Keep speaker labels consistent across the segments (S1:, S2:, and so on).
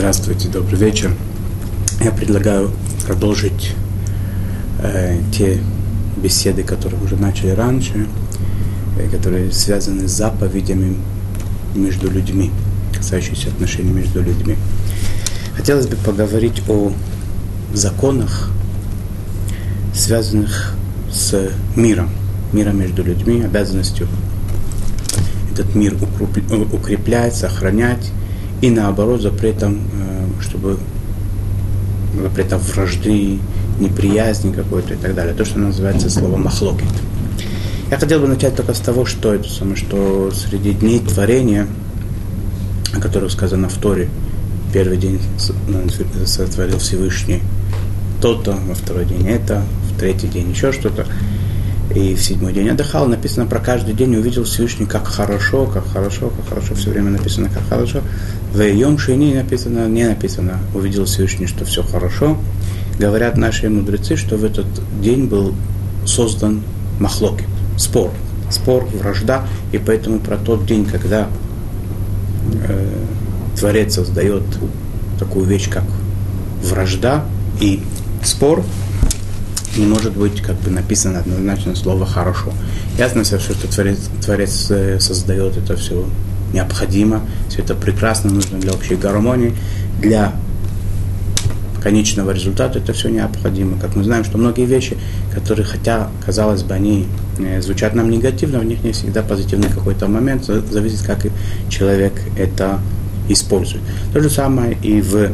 S1: Здравствуйте, добрый вечер. Я предлагаю продолжить э, те беседы, которые уже начали раньше, э, которые связаны с заповедями между людьми, касающиеся отношений между людьми. Хотелось бы поговорить о законах, связанных с миром, миром между людьми, обязанностью этот мир укреплять, сохранять, и наоборот запретом, э, чтобы запретом вражды, неприязни какой-то и так далее. То, что называется словом махлокит. Я хотел бы начать только с того, что это самое, что среди дней творения, о которых сказано в Торе, первый день сотворил Всевышний то-то, во второй день это, в третий день еще что-то и в седьмой день отдыхал. Написано про каждый день увидел Всевышний, как хорошо, как хорошо, как хорошо. Все время написано, как хорошо. В Йом Шини написано, не написано, увидел Всевышний, что все хорошо. Говорят наши мудрецы, что в этот день был создан махлоки, спор. Спор, вражда. И поэтому про тот день, когда э, Творец создает такую вещь, как вражда и спор, не может быть как бы написано однозначно слово «хорошо». Ясно все, что Творец, Творец э, создает это все необходимо, все это прекрасно, нужно для общей гармонии, для конечного результата это все необходимо. Как мы знаем, что многие вещи, которые, хотя, казалось бы, они э, звучат нам негативно, в них не всегда позитивный какой-то момент, зависит, как человек это использует. То же самое и в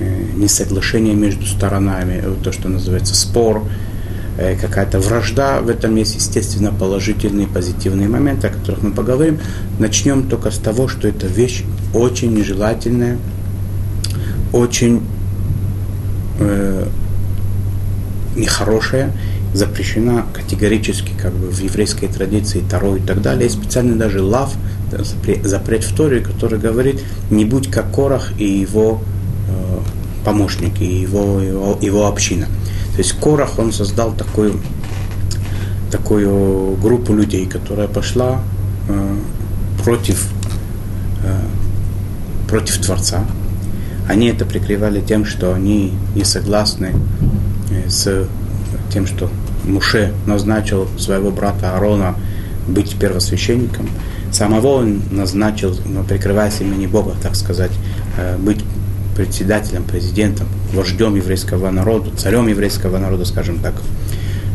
S1: Э, несоглашение между сторонами, то, что называется спор, какая-то вражда. В этом есть, естественно, положительные позитивные моменты, о которых мы поговорим. Начнем только с того, что эта вещь очень нежелательная, очень э, нехорошая, запрещена категорически как бы в еврейской традиции Таро и так далее. Есть специальный даже лав, запрет в Торе, который говорит, не будь как Корах и его помощник и его, его, его община. То есть Корах, он создал такую, такую группу людей, которая пошла э, против, э, против Творца. Они это прикрывали тем, что они не согласны э, с тем, что Муше назначил своего брата Аарона быть первосвященником. Самого он назначил, прикрываясь имени Бога, так сказать, э, быть председателем, президентом, вождем еврейского народа, царем еврейского народа, скажем так.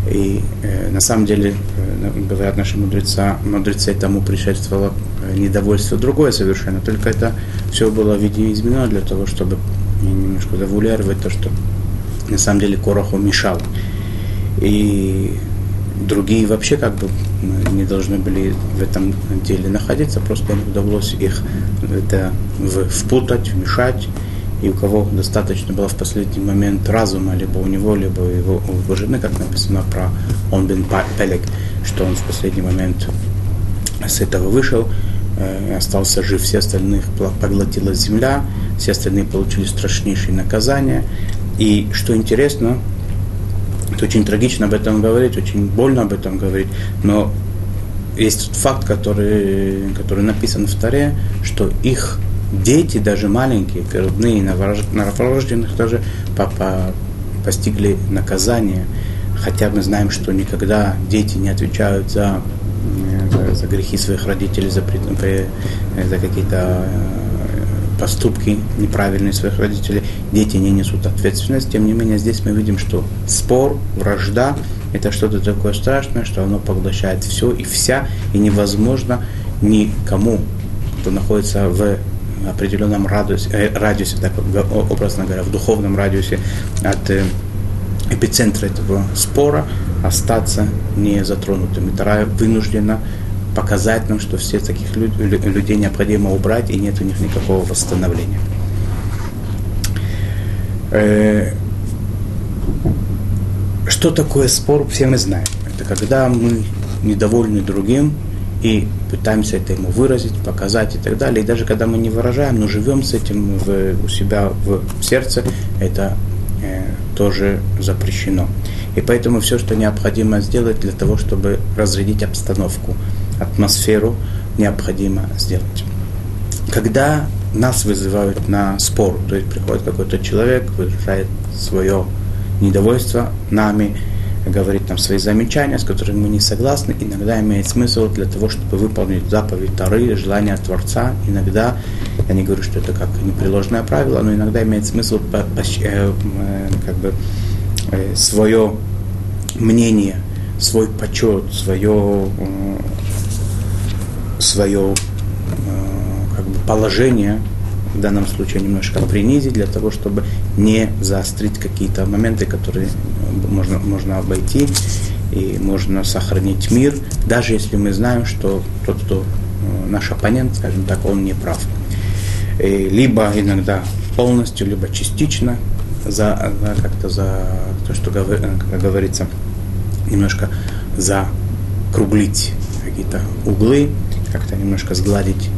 S1: И э, на самом деле, э, говорят наши мудреца, мудрецы тому предшествовало э, недовольство другое совершенно, только это все было в виде изменено для того, чтобы немножко завулярывать то, что на самом деле Короху мешал. И другие вообще как бы не должны были в этом деле находиться, просто удалось их это впутать, вмешать и у кого достаточно было в последний момент разума, либо у него, либо его, у его жены, как написано про он бен Пелек, что он в последний момент с этого вышел, э, остался жив, все остальных поглотила земля, все остальные получили страшнейшие наказания. И что интересно, это очень трагично об этом говорить, очень больно об этом говорить, но есть тот факт, который, который написан в Таре, что их дети, даже маленькие, грудные, новорожденных тоже папа постигли наказание. Хотя мы знаем, что никогда дети не отвечают за, за, за грехи своих родителей, за, за какие-то э, поступки неправильные своих родителей. Дети не несут ответственность. Тем не менее, здесь мы видим, что спор, вражда – это что-то такое страшное, что оно поглощает все и вся, и невозможно никому, кто находится в определенном радиусе, э, радиусе так образно говоря, в духовном радиусе от э, эпицентра этого спора остаться не затронутым. И Тара вынуждена показать нам, что все таких людей необходимо убрать, и нет у них никакого восстановления. Э, что такое спор, все мы знаем. Это когда мы недовольны другим, и пытаемся это ему выразить, показать и так далее. И даже когда мы не выражаем, но живем с этим в, у себя в сердце, это э, тоже запрещено. И поэтому все, что необходимо сделать для того, чтобы разрядить обстановку, атмосферу, необходимо сделать. когда нас вызывают на спор, то есть приходит какой-то человек, выражает свое недовольство нами, говорит нам свои замечания, с которыми мы не согласны, иногда имеет смысл для того, чтобы выполнить заповедь Тары, желание Творца. Иногда, я не говорю, что это как непреложное правило, но иногда имеет смысл по, по, э, как бы, э, свое мнение, свой почет, свое, э, свое как бы положение в данном случае немножко принизить для того, чтобы не заострить какие-то моменты, которые можно, можно обойти и можно сохранить мир, даже если мы знаем, что тот, кто э, наш оппонент, скажем так, он не прав. И либо иногда полностью, либо частично за, за как-то за то, что как говорится, немножко закруглить какие-то углы, как-то немножко сгладить э,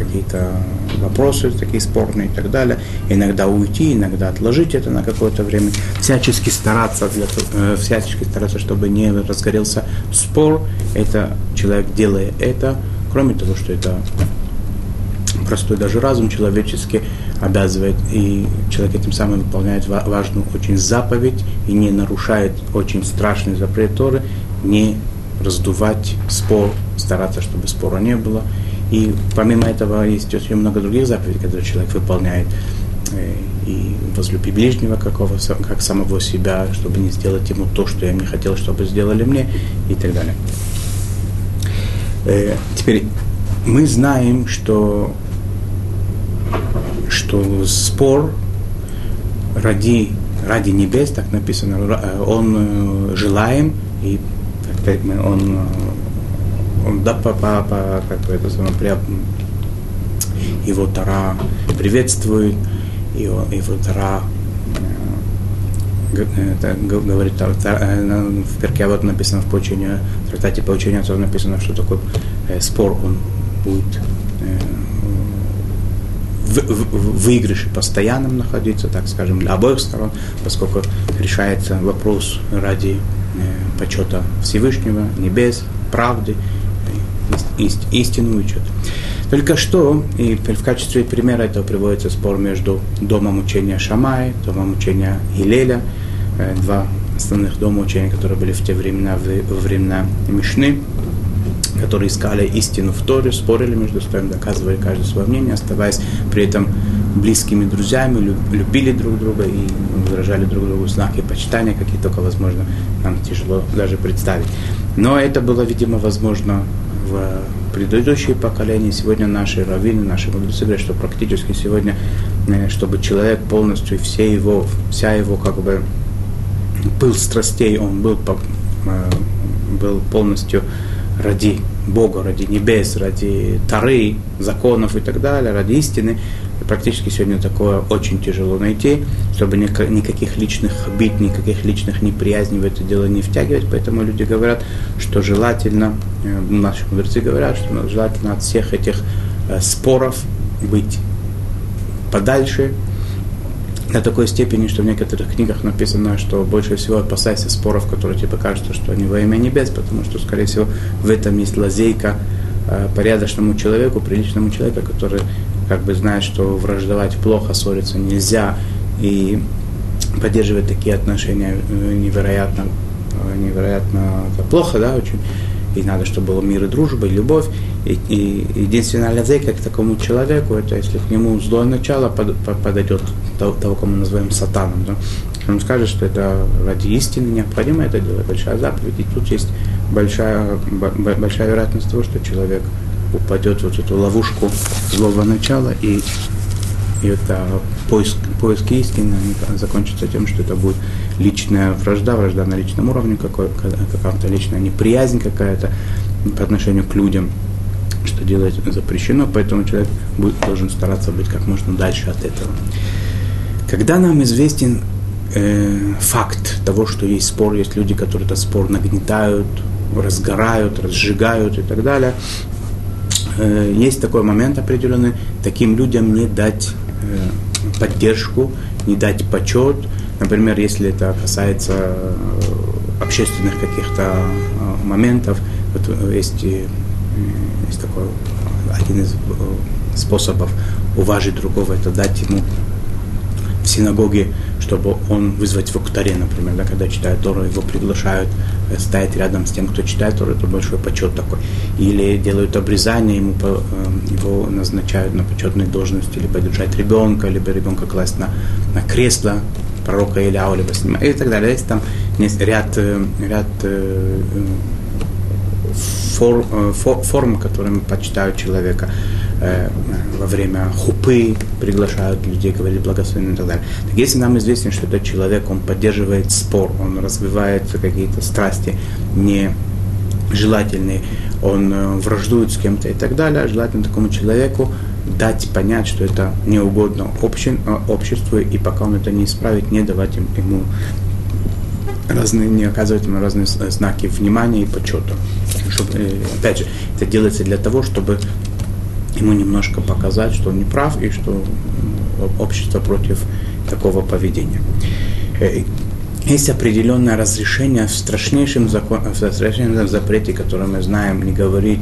S1: какие-то вопросы такие спорные и так далее. Иногда уйти, иногда отложить это на какое-то время. Всячески стараться, для, э, всячески стараться, чтобы не разгорелся спор. Это человек, делая это, кроме того, что это простой даже разум человеческий обязывает, и человек этим самым выполняет важную очень заповедь и не нарушает очень страшный запрет Торы, не раздувать спор, стараться, чтобы спора не было. И помимо этого есть очень много других заповедей, которые человек выполняет. Э, и возлюби ближнего какого, как самого себя, чтобы не сделать ему то, что я не хотел, чтобы сделали мне, и так далее. Э, теперь мы знаем, что, что спор ради, ради небес, так написано, э, он желаем, и он он да, по, по, по, как бы это самое, при, его Тара приветствует, его, его Тара это говорит, э, в перке вот написано в поучении, в трактате поучения отцов написано, что такой э, спор, он будет э, в, в, выигрыше постоянном находиться, так скажем, для обоих сторон, поскольку решается вопрос ради э, почета Всевышнего, небес, правды, ист, истину учат. Только что, и в качестве примера этого приводится спор между домом учения Шамай, домом учения Илеля, э, два основных дома учения, которые были в те времена, во времена Мишны, которые искали истину в Торе, спорили между собой, доказывали каждое свое мнение, оставаясь при этом близкими друзьями, любили друг друга и выражали друг другу знаки почитания, какие только возможно нам тяжело даже представить. Но это было, видимо, возможно в предыдущие поколения, сегодня наши раввины, наши мудрецы говорят, что практически сегодня, э, чтобы человек полностью, все его, вся его как бы пыл страстей, он был, э, был полностью ради Бога, ради небес, ради Тары, законов и так далее, ради истины, практически сегодня такое очень тяжело найти, чтобы никаких личных обид, никаких личных неприязней в это дело не втягивать. Поэтому люди говорят, что желательно, э, наши мудрецы говорят, что желательно от всех этих э, споров быть подальше, до такой степени, что в некоторых книгах написано, что больше всего опасайся споров, которые тебе кажутся, что они во имя небес, потому что, скорее всего, в этом есть лазейка э, порядочному человеку, приличному человеку, который как бы знает, что враждовать плохо, ссориться нельзя, и поддерживать такие отношения э, невероятно, э, невероятно это плохо, да, очень. И надо, чтобы было мир и дружба, и любовь. И, и единственная лазейка к такому человеку, это если к нему злое начало под, под, подойдет того, того, кого мы называем сатаном, да, он скажет, что это ради истины необходимо это делать, большая заповедь. И тут есть большая, большая вероятность того, что человек упадет вот эту ловушку злого начала, и, и это поиск, поиск истины закончится тем, что это будет личная вражда, вражда на личном уровне, какая-то личная неприязнь какая-то по отношению к людям, что делать запрещено, поэтому человек будет, должен стараться быть как можно дальше от этого. Когда нам известен э, факт того, что есть спор, есть люди, которые этот спор нагнетают, разгорают, разжигают и так далее, Э, есть такой момент определенный, таким людям не дать э, поддержку, не дать почет. Например, если это касается э, общественных каких-то моментов, вот есть, есть такой один из способов уважить другого, это дать ему в синагоге, чтобы он вызвать в Уктаре, например, да, когда читает Тору, его приглашают э, стоять рядом с тем, кто читает Тору, это большой почет такой. Или делают обрезание, ему, э, его назначают на почетные должности, либо держать ребенка, либо ребенка класть на, на кресло пророка Ильяу, либо снимать, и так далее. Есть там ряд, э, ряд форм, форм, которыми почитают человека. Э, во время хупы приглашают людей говорить благословенно и так далее. Так если нам известно, что этот человек, он поддерживает спор, он развивает какие-то страсти нежелательные, он э, враждует с кем-то и так далее, желательно такому человеку дать понять, что это не угодно обще, э, обществу, и пока он это не исправит, не давать ему разные, не оказывать ему разные знаки внимания и почета. Чтобы, опять же, это делается для того, чтобы ему немножко показать, что он не прав и что общество против такого поведения. Э, есть определенное разрешение в страшнейшем, закон, в страшнейшем запрете, который мы знаем, не говорить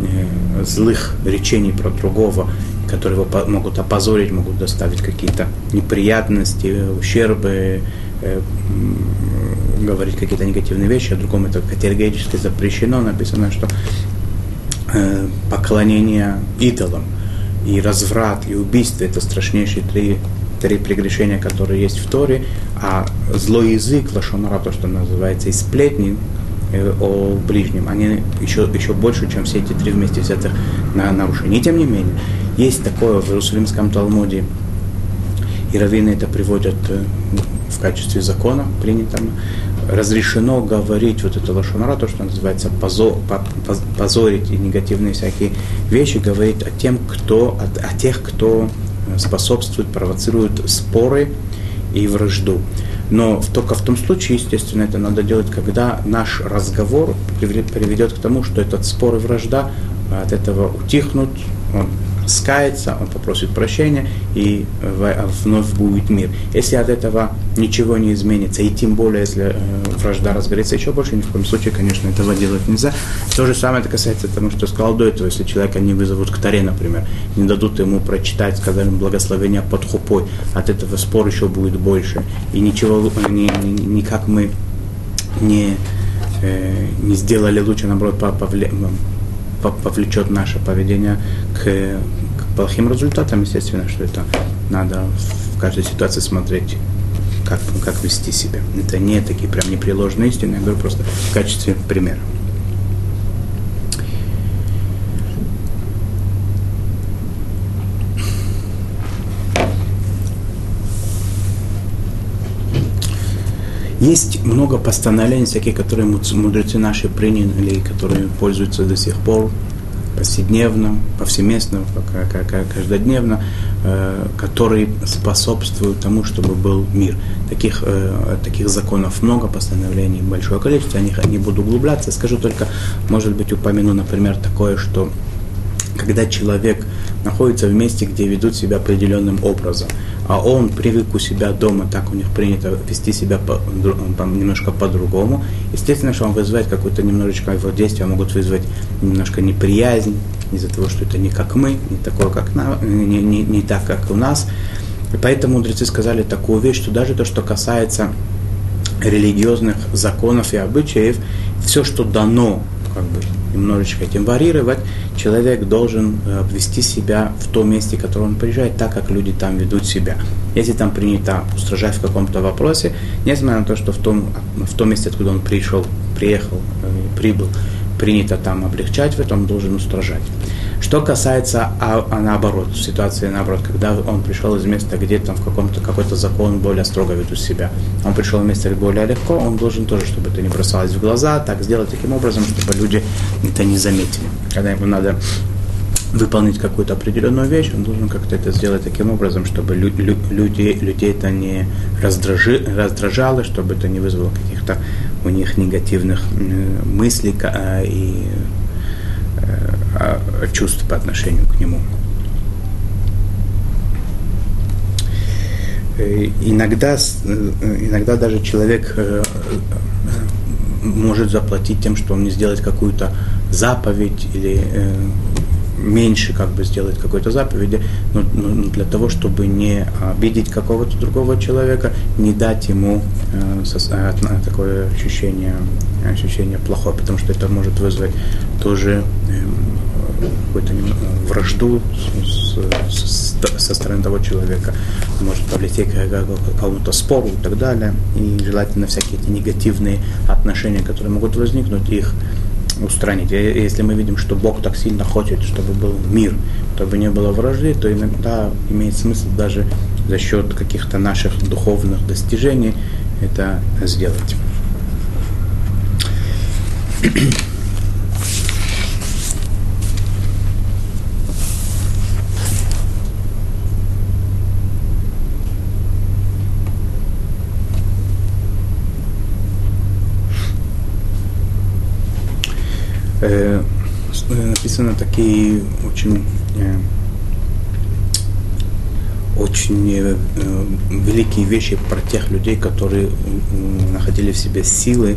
S1: э, злых речений про другого, которые его могут опозорить, могут доставить какие-то неприятности, ущербы, э, говорить какие-то негативные вещи, а другому это категорически запрещено. Написано, что Э, поклонение идолам, и разврат, и убийство – это страшнейшие три, три прегрешения, которые есть в Торе, а злой язык, лошонара, то, что называется, и сплетни э, о ближнем, они еще, еще больше, чем все эти три вместе взятых на нарушение. И тем не менее, есть такое в Иерусалимском Талмуде, и раввины это приводят э, в качестве закона принятого, разрешено говорить вот это лошонара, то, что называется позор, позорить и негативные всякие вещи, говорить о, тем, кто, о, о тех, кто способствует, провоцирует споры и вражду. Но только в том случае, естественно, это надо делать, когда наш разговор приведет к тому, что этот спор и вражда от этого утихнут, он раскается, он попросит прощения, и вновь будет мир. Если от этого ничего не изменится, и тем более, если э, вражда разгорится еще больше, ни в коем случае, конечно, этого делать нельзя. То же самое это касается того, что сказал до этого, если человека не вызовут к таре, например, не дадут ему прочитать, сказали благословение под хупой, от этого спор еще будет больше. И ничего, ни, ни, никак мы не, э, не сделали лучше, наоборот, повле, повлечет наше поведение к, к плохим результатам, естественно, что это надо в каждой ситуации смотреть, как, как вести себя. Это не такие прям непреложные истины, я говорю просто в качестве примера. Есть много постановлений, всякие, которые мудрецы наши приняли, которые пользуются до сих пор повседневно, повсеместно, каждодневно, э, которые способствуют тому, чтобы был мир. Таких, э, таких законов много, постановлений большое количество, я не буду углубляться, скажу только, может быть, упомяну, например, такое, что когда человек находится в месте, где ведут себя определенным образом, а он привык у себя дома, так у них принято вести себя по, по, немножко по-другому, естественно, что он вызывает какое-то немножечко его действия, могут вызвать немножко неприязнь из-за того, что это не как мы, не такое, как на, не, не, не так, как у нас. И поэтому мудрецы сказали такую вещь, что даже то, что касается религиозных законов и обычаев, все, что дано как бы немножечко этим варьировать, человек должен э, вести себя в том месте, в которое он приезжает, так, как люди там ведут себя. Если там принято устражать в каком-то вопросе, несмотря на то, что в том, в том месте, откуда он пришел, приехал, э, прибыл, принято там облегчать, в этом должен устражать. Что касается, а, а наоборот, ситуации наоборот, когда он пришел из места, где там в каком-то какой-то закон более строго ведут себя, он пришел в место более легко, он должен тоже, чтобы это не бросалось в глаза, так сделать таким образом, чтобы люди это не заметили. Когда ему надо выполнить какую-то определенную вещь, он должен как-то это сделать таким образом, чтобы лю- лю- люди, людей это не раздражи, раздражало, чтобы это не вызвало каких-то у них негативных э, мыслей э, и э, чувств по отношению к нему. Иногда, иногда даже человек может заплатить тем, что он не сделает какую-то заповедь или меньше как бы сделать какой-то заповеди, но, но для того, чтобы не обидеть какого-то другого человека, не дать ему э, со, э, такое ощущение, ощущение плохое, потому что это может вызвать тоже э, какую-то вражду с, с, со стороны того человека, может повлечь к какому-то спору и так далее. И желательно всякие эти негативные отношения, которые могут возникнуть, их устранить. И если мы видим, что Бог так сильно хочет, чтобы был мир, чтобы не было вражды, то иногда имеет смысл даже за счет каких-то наших духовных достижений это сделать. Э, написано такие очень э, очень э, великие вещи про тех людей, которые находили в себе силы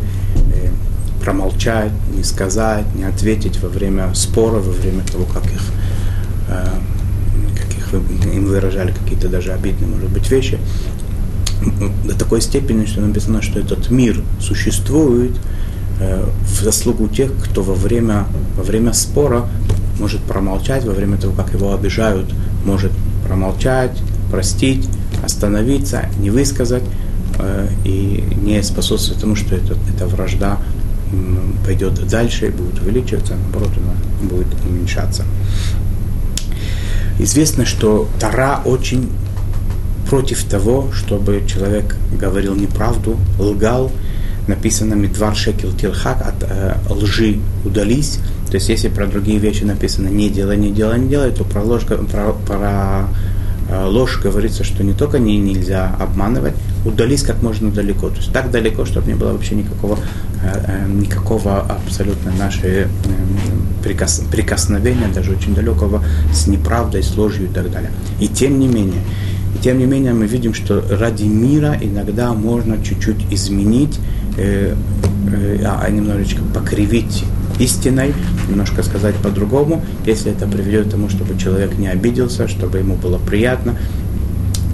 S1: промолчать, не сказать, не ответить во время спора, во время того, как их, как их им выражали какие-то даже обидные, может быть, вещи. До такой степени, что написано, что этот мир существует, Э, в заслугу тех, кто во время, во время спора может промолчать, во время того, как его обижают, может промолчать, простить, остановиться, не высказать э, и не способствовать тому, что это, эта вражда пойдет дальше и будет увеличиваться, наоборот, она будет уменьшаться. Известно, что Тара очень против того, чтобы человек говорил неправду, лгал, написано «Мидвар шекел тилхак» от э, лжи удались. То есть если про другие вещи написано «не делай, не делай, не делай», то про ложь, про, про э, ложь говорится, что не только не нельзя обманывать, удались как можно далеко. То есть так далеко, чтобы не было вообще никакого, э, э никакого абсолютно нашей э, прикос, прикосновения, даже очень далекого, с неправдой, с ложью и так далее. И тем не менее, и тем не менее мы видим, что ради мира иногда можно чуть-чуть изменить э, э, а немножечко покривить истиной, немножко сказать по-другому, если это приведет к тому, чтобы человек не обиделся, чтобы ему было приятно.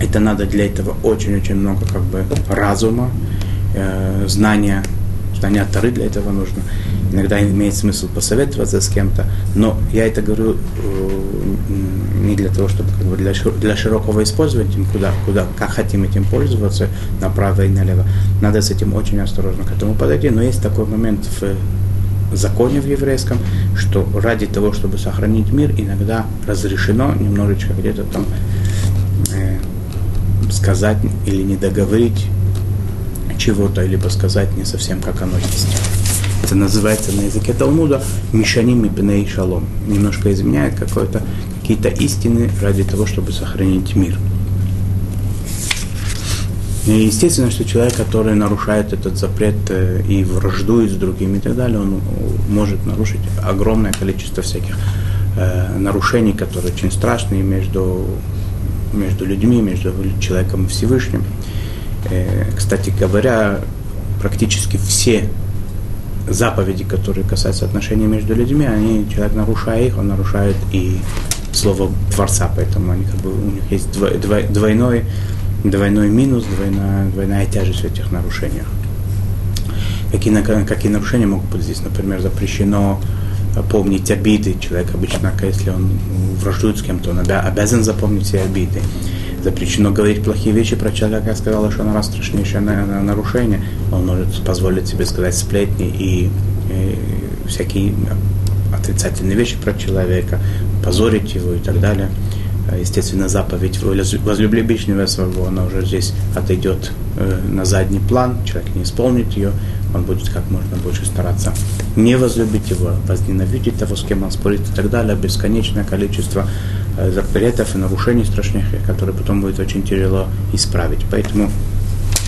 S1: Это надо для этого очень-очень много как бы разума, э, знания, знания Тары для этого нужно. Иногда имеет смысл посоветоваться с кем-то, но я это говорю э, не для того, чтобы как бы для, для широкого использования, куда, куда, как хотим этим пользоваться, направо и налево. Надо с этим очень осторожно к этому подойти, но есть такой момент в законе в еврейском, что ради того, чтобы сохранить мир, иногда разрешено немножечко где-то там э, сказать или не договорить чего-то, либо сказать не совсем как оно есть. Это называется на языке Талмуда Мишаним и Пней Шалом. Немножко изменяет какие-то истины ради того, чтобы сохранить мир. И естественно, что человек, который нарушает этот запрет э, и враждует с другими и так далее, он может нарушить огромное количество всяких э, нарушений, которые очень страшные между, между людьми, между человеком и Всевышним. Э, кстати говоря, практически все заповеди, которые касаются отношений между людьми, они, человек нарушая их, он нарушает и слово Творца, поэтому они как бы, у них есть двойной, двойной минус, двойная, двойная тяжесть в этих нарушениях. Какие, какие нарушения могут быть здесь? Например, запрещено помнить обиды. Человек обычно, если он враждует с кем-то, он обязан запомнить все обиды запрещено говорить плохие вещи про человека, я сказала, что она раз страшнейшее нарушение, он может позволить себе сказать сплетни и, и всякие отрицательные вещи про человека, позорить его и так далее. Естественно, заповедь возлюбли ближнего своего, она уже здесь отойдет э, на задний план, человек не исполнит ее, он будет как можно больше стараться не возлюбить его, возненавидеть того, с кем он спорит и так далее, бесконечное количество Э, запретов и нарушений страшных, которые потом будет очень тяжело исправить. Поэтому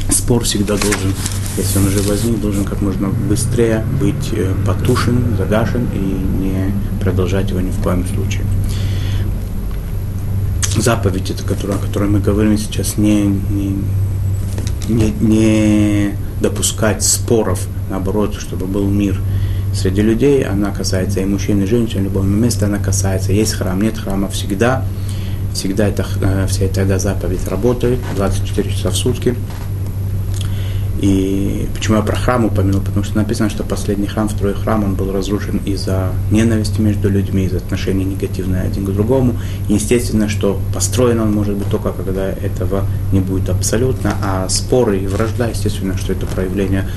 S1: спор всегда должен, если он уже возник, должен как можно быстрее быть э, потушен, загашен и не продолжать его ни в коем случае. Заповедь, это, которая, о которой мы говорим сейчас, не, не, не, не допускать споров, наоборот, чтобы был мир, среди людей, она касается и мужчин, и женщин, любого места она касается. Есть храм, нет храма, всегда, всегда это, э, вся эта заповедь работает 24 часа в сутки. И почему я про храм упомянул? Потому что написано, что последний храм, второй храм, он был разрушен из-за ненависти между людьми, из-за отношений негативные один к другому. И естественно, что построен он может быть только, когда этого не будет абсолютно, а споры и вражда, естественно, что это проявление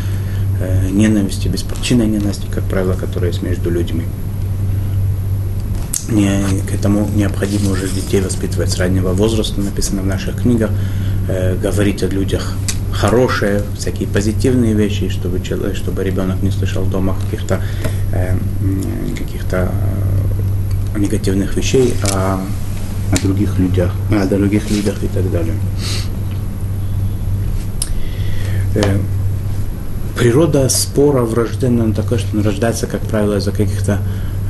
S1: э, ненависти, беспричинной ненависти, как правило, которая есть между людьми. Не, к этому необходимо уже детей воспитывать с раннего возраста, написано в наших книгах, э, говорить о людях хорошие, всякие позитивные вещи, чтобы, человек, чтобы ребенок не слышал дома каких-то э, каких-то э, негативных вещей о, о других людях, о других людях и так далее. Э, природа спора врожденная такая, что он рождается, как правило, из-за каких-то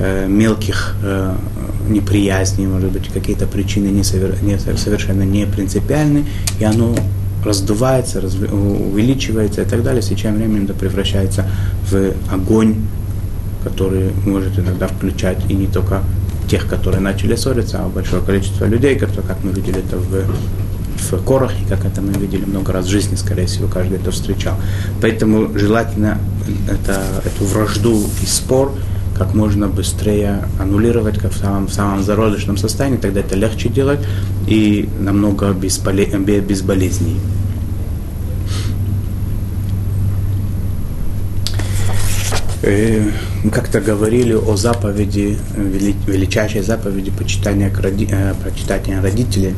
S1: э, мелких э, неприязней, может быть, какие-то причины не совершенно не принципиальны, и оно раздувается, разв... увеличивается и так далее, с течением времени это превращается в огонь, который может иногда включать и не только тех, которые начали ссориться, а большое количество людей, которые, как мы видели это в, в корах, и как это мы видели много раз в жизни, скорее всего, каждый это встречал. Поэтому желательно это, эту вражду и спор как можно быстрее аннулировать, как в самом, в самом зародышном состоянии, тогда это легче делать и намного безболе, безболезней. Э, мы как-то говорили о заповеди, величайшей заповеди почитания, э, почитания родителей.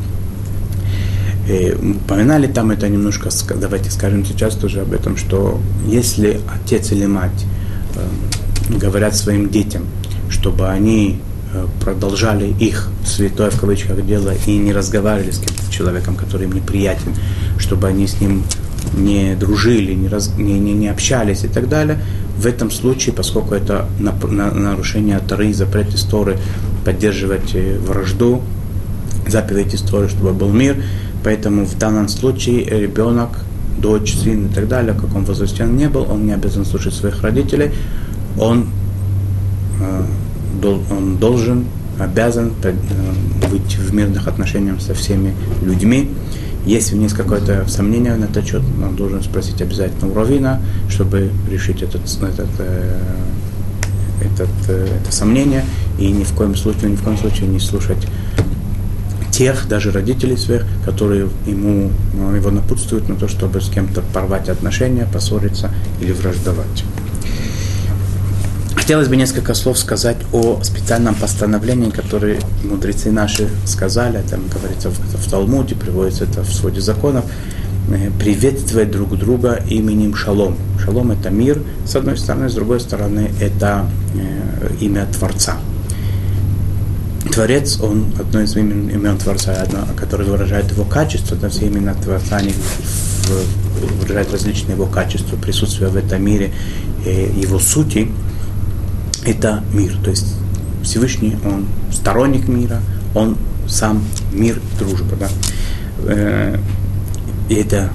S1: И э, упоминали там это немножко, давайте скажем сейчас тоже об этом, что если отец или мать говорят своим детям, чтобы они э, продолжали их святое в кавычках дело и не разговаривали с каким-то человеком, который им неприятен, чтобы они с ним не дружили, не, раз, не, не, не общались и так далее. В этом случае, поскольку это на, на, нарушение Тары, запрет истории, поддерживать э, вражду, заповедь истории, чтобы был мир, поэтому в данном случае ребенок, дочь, сын и так далее, в каком возрасте он не был, он не обязан слушать своих родителей, он, э, он должен, обязан э, быть в мирных отношениях со всеми людьми. Если у него есть какое-то сомнение на этот счет, он должен спросить обязательно у Равина, чтобы решить этот, этот, э, этот, это сомнение, и ни в коем случае, ни в коем случае не слушать тех, даже родителей своих, которые ему, его напутствуют на то, чтобы с кем-то порвать отношения, поссориться или враждовать. Хотелось бы несколько слов сказать о специальном постановлении, которое мудрецы наши сказали, там говорится в, в Талмуде, приводится это в своде законов, э, приветствовать друг друга именем Шалом. Шалом – это мир, с одной стороны, с другой стороны, это э, имя Творца. Творец, он одно из имен, имен Творца, одно, которое выражает его качество, да, все имена Творца, они выражают различные его качества, присутствие в этом мире, э, его сути – это мир. То есть Всевышний, он сторонник мира, он сам мир дружба. Да? Э, и это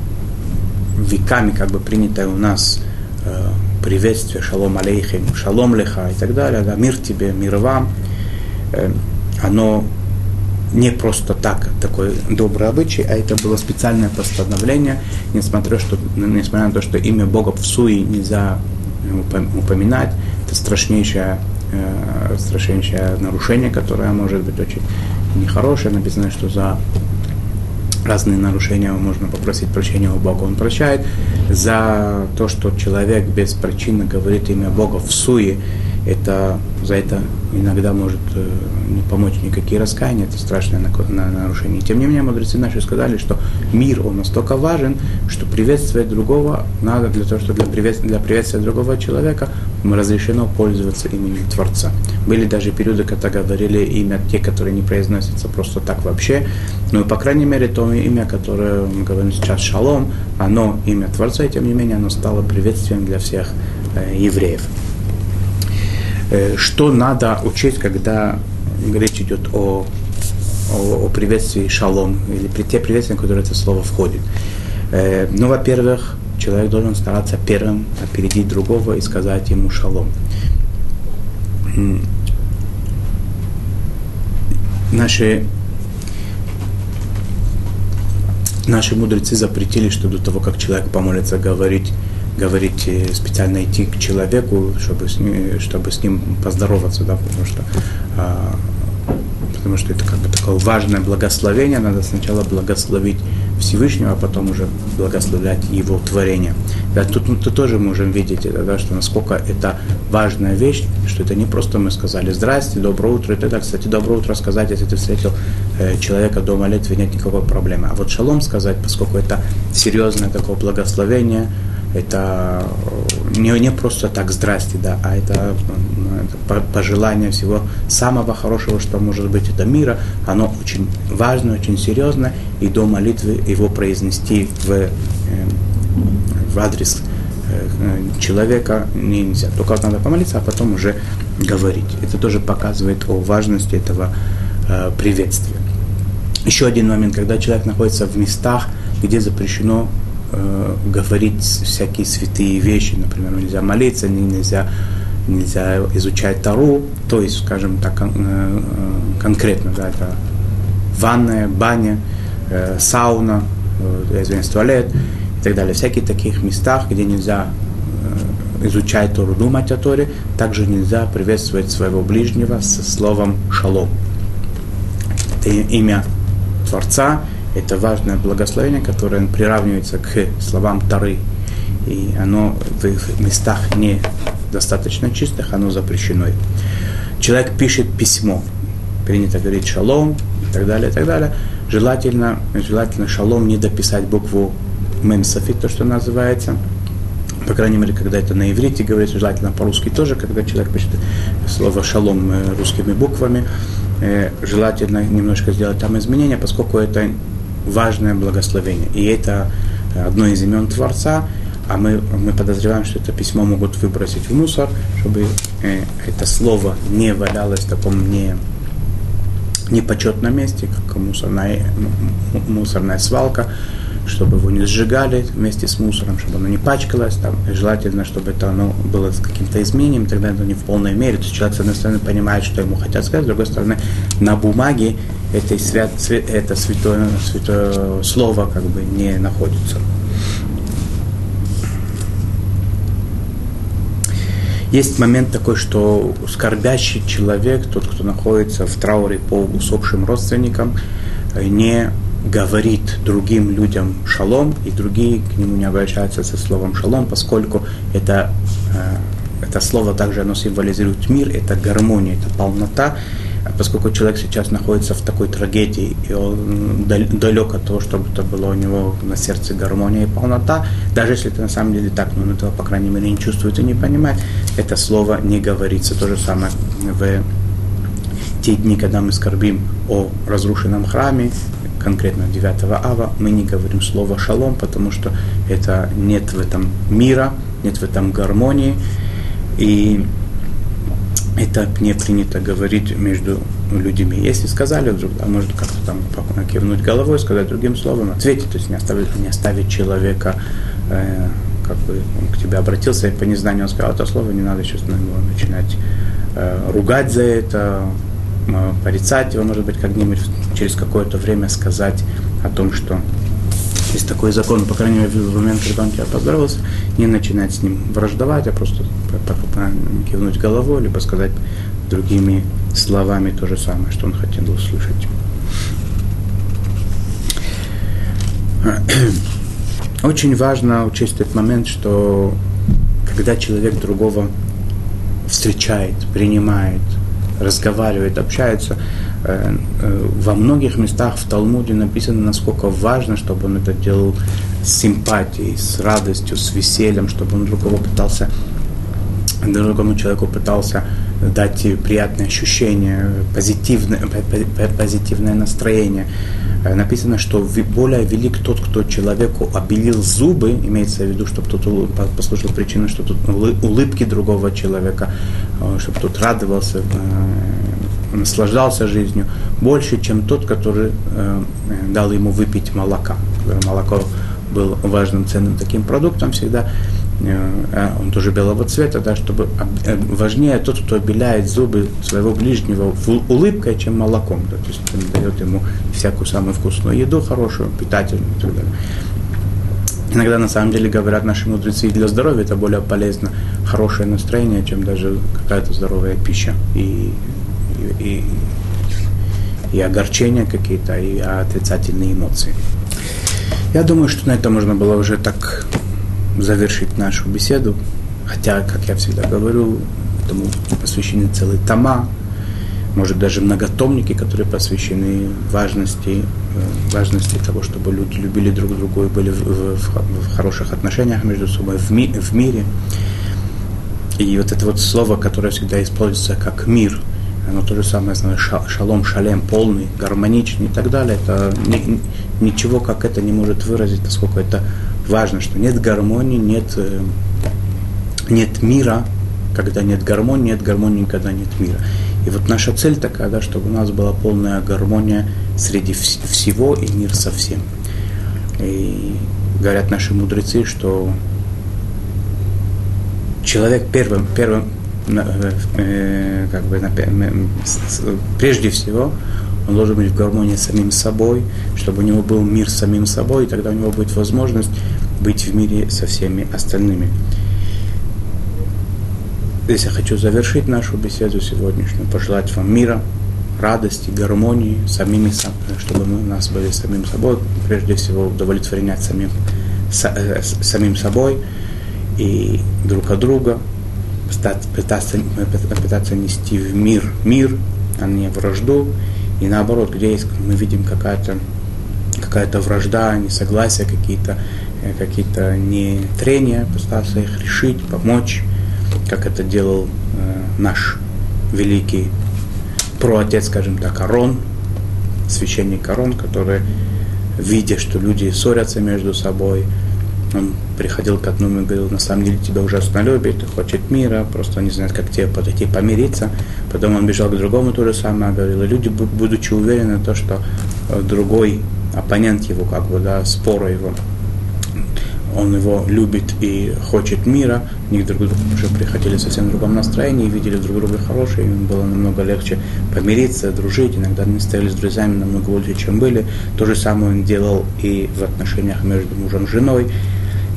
S1: веками как бы принятое у нас э, приветствие, шалом алейхим, шалом леха и так далее, да, мир тебе, мир вам, э, оно не просто так, такой добрый обычай, а это было специальное постановление, несмотря, что, несмотря на то, что имя Бога в суе нельзя упоминать, страшнейшее, э, страшнейшее нарушение, которое может быть очень нехорошее. Написано, что за разные нарушения можно попросить прощения у Бога, он прощает. За то, что человек без причины говорит имя Бога в суе, это, за это иногда может э, не помочь никакие раскаяния, это страшное нарушение. Тем не менее, мудрецы наши сказали, что мир, он настолько важен, что приветствовать другого надо для того, чтобы для, приветствия, для приветствия другого человека разрешено пользоваться именем Творца. Были даже периоды, когда говорили имя те, которые не произносятся просто так вообще, но, по крайней мере, то имя, которое мы говорим сейчас Шалом, оно имя Творца, и тем не менее оно стало приветствием для всех э, евреев. Э, что надо учесть, когда речь идет о, о, о приветствии шалом, или при те приветствия, в которые это слово входит. Э, ну, во-первых, человек должен стараться первым опередить другого и сказать ему шалом. наши наши мудрецы запретили, что до того, как человек помолится, говорить, говорить э, специально идти к человеку, чтобы с ним, чтобы с ним поздороваться, да, потому что а, потому что это как бы такое важное благословение, надо сначала благословить Всевышнего, а потом уже благословлять Его творение. Да, тут мы тут тоже можем видеть, это, да, что насколько это важная вещь, что это не просто мы сказали «Здрасте, доброе утро». Это, да, кстати, доброе утро сказать, если ты встретил э, человека до молитвы, нет никакой проблемы. А вот шалом сказать, поскольку это серьезное такое благословение, это не, не просто так «здрасте», да, а это, это пожелание всего самого хорошего, что может быть это мира. Оно очень важно, очень серьезно, и до молитвы его произнести в, э, в адрес э, человека нельзя. Только надо помолиться, а потом уже говорить. Это тоже показывает о важности этого э, приветствия. Еще один момент, когда человек находится в местах, где запрещено э, говорить всякие святые вещи, например, нельзя молиться, нельзя, нельзя изучать Тару, то есть, скажем так, кон, э, конкретно, да, это ванная, баня, э, сауна, э, извиняюсь, туалет и так далее. Всякие таких местах, где нельзя э, изучать Тору, думать о Торе, также нельзя приветствовать своего ближнего со словом «шалом». Это имя Творца, это важное благословение, которое приравнивается к словам Тары. И оно в местах не достаточно чистых, оно запрещено. Человек пишет письмо, принято говорить шалом и так далее, и так далее. Желательно, желательно шалом не дописать букву мемсофит, то, что называется. По крайней мере, когда это на иврите говорится, желательно по-русски тоже, когда человек пишет слово шалом э, русскими буквами, э, желательно немножко сделать там изменения, поскольку это важное благословение. И это одно из имен Творца, а мы, мы подозреваем, что это письмо могут выбросить в мусор, чтобы э, это слово не валялось в таком не, непочетном месте, как мусорная, мусорная свалка, чтобы его не сжигали вместе с мусором, чтобы оно не пачкалось, там, желательно, чтобы это оно было с каким-то изменением, тогда это не в полной мере. То есть человек, с одной стороны, понимает, что ему хотят сказать, с другой стороны, на бумаге это, свят, это святое, святое слово как бы не находится. Есть момент такой, что скорбящий человек, тот, кто находится в трауре по усопшим родственникам, не говорит другим людям шалом, и другие к нему не обращаются со словом шалом, поскольку это, э, это слово также оно символизирует мир, это гармония, это полнота, поскольку человек сейчас находится в такой трагедии, и он далек от того, чтобы это было у него на сердце гармония и полнота, даже если это на самом деле так, но он этого, по крайней мере, не чувствует и не понимает, это слово не говорится. То же самое в те дни, когда мы скорбим о разрушенном храме, конкретно 9 ава, мы не говорим слово шалом, потому что это нет в этом мира, нет в этом гармонии. И это не принято говорить между людьми. Если сказали вдруг, а может как-то там кивнуть головой, сказать другим словом, ответить, то есть не оставить, не оставить человека, э, как бы он к тебе обратился, и по незнанию он сказал это слово, не надо сейчас на него начинать э, ругать за это, э, порицать его, может быть, как-нибудь через какое-то время сказать о том, что есть такой закон, по крайней мере, в момент, когда он тебя поздоровался, не начинать с ним враждовать, а просто кивнуть головой, либо сказать другими словами то же самое, что он хотел услышать. Очень важно учесть этот момент, что когда человек другого встречает, принимает, разговаривает, общается, во многих местах в Талмуде написано, насколько важно, чтобы он это делал с симпатией, с радостью, с весельем, чтобы он другого пытался, другому человеку пытался дать приятные ощущения, позитивное, позитивное настроение. Э, написано, что более велик тот, кто человеку обелил зубы, имеется в виду, чтобы тот послужил причиной, что тут улыбки другого человека, чтобы тот радовался, наслаждался жизнью, больше, чем тот, который э, дал ему выпить молока. Молоко было важным ценным таким продуктом всегда. э, он тоже белого цвета, да, чтобы э, важнее тот, кто обеляет зубы своего ближнего улыбкой, чем молоком. Да, то есть он дает ему всякую самую вкусную еду, хорошую, питательную и так далее. Иногда на самом деле говорят наши мудрецы, для здоровья это более полезно, хорошее настроение, чем даже какая-то здоровая пища. И, и, и, огорчения какие-то, и отрицательные эмоции. Я думаю, что на этом можно было уже так завершить нашу беседу. Хотя, как я всегда говорю, этому посвящены целые тома, может даже многотомники, которые посвящены важности, э, важности того, чтобы люди любили друг друга и были в, в, в хороших отношениях между собой, в, ми, в мире. И вот это вот слово, которое всегда используется как мир, оно то же самое, знаю, шалом, шалем, полный, гармоничный и так далее. Это ни, ничего как это не может выразить, насколько это важно, что нет гармонии, нет, э, нет мира, когда нет гармонии, нет гармонии, когда нет мира. И вот наша цель такая, да, чтобы у нас была полная гармония среди вс- всего и мир совсем. И говорят наши мудрецы, что человек первым, первым как бы, прежде всего, он должен быть в гармонии с самим собой, чтобы у него был мир с самим собой, и тогда у него будет возможность быть в мире со всеми остальными. Здесь я хочу завершить нашу беседу сегодняшнюю, пожелать вам мира, радости, гармонии, самими, чтобы мы, у нас были самим собой, прежде всего удовлетворять самим, э, самим собой и друг от друга, пытаться, пытаться, пытаться нести в мир мир, а не вражду. И наоборот, где есть, мы видим какая-то какая-то вражда, несогласия, какие-то э, какие-то не трения, пытаться их решить, помочь как это делал э, наш великий проотец, скажем так, Арон, священник Арон, который, видя, что люди ссорятся между собой, он приходил к одному и говорил, на самом деле тебя ужасно любит, хочет мира, просто не знает, как тебе подойти, помириться. Потом он бежал к другому, то же самое говорил. И люди, будучи уверены в том, что э, другой оппонент его, как бы, да, спора его, он его любит и хочет мира, они друг к другу уже приходили в совсем другом настроении, видели друг друга хорошие, им было намного легче помириться, дружить, иногда они стояли с друзьями намного больше, чем были. То же самое он делал и в отношениях между мужем и женой.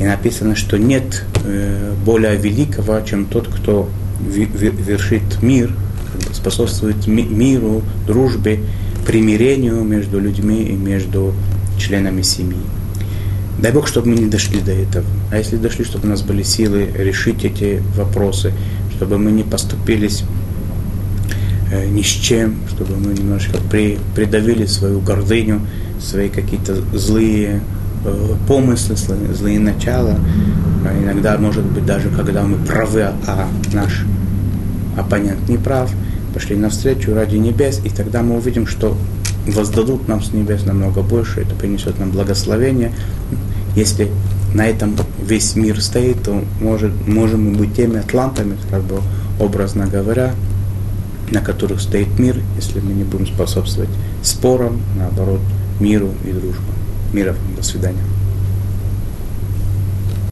S1: И написано, что нет э, более великого, чем тот, кто вершит мир, способствует миру, дружбе, примирению между людьми и между членами семьи. Дай Бог, чтобы мы не дошли до этого. А если дошли, чтобы у нас были силы решить эти вопросы, чтобы мы не поступились э, ни с чем, чтобы мы немножко при, придавили свою гордыню, свои какие-то злые помыслы, злые, злые начала. А иногда, может быть, даже когда мы правы, а наш оппонент не прав, пошли навстречу ради небес, и тогда мы увидим, что воздадут нам с небес намного больше, это принесет нам благословение. Если на этом весь мир стоит, то может, можем мы быть теми атлантами, как бы образно говоря, на которых стоит мир, если мы не будем способствовать спорам, наоборот, миру и дружбе. Мира до свидания.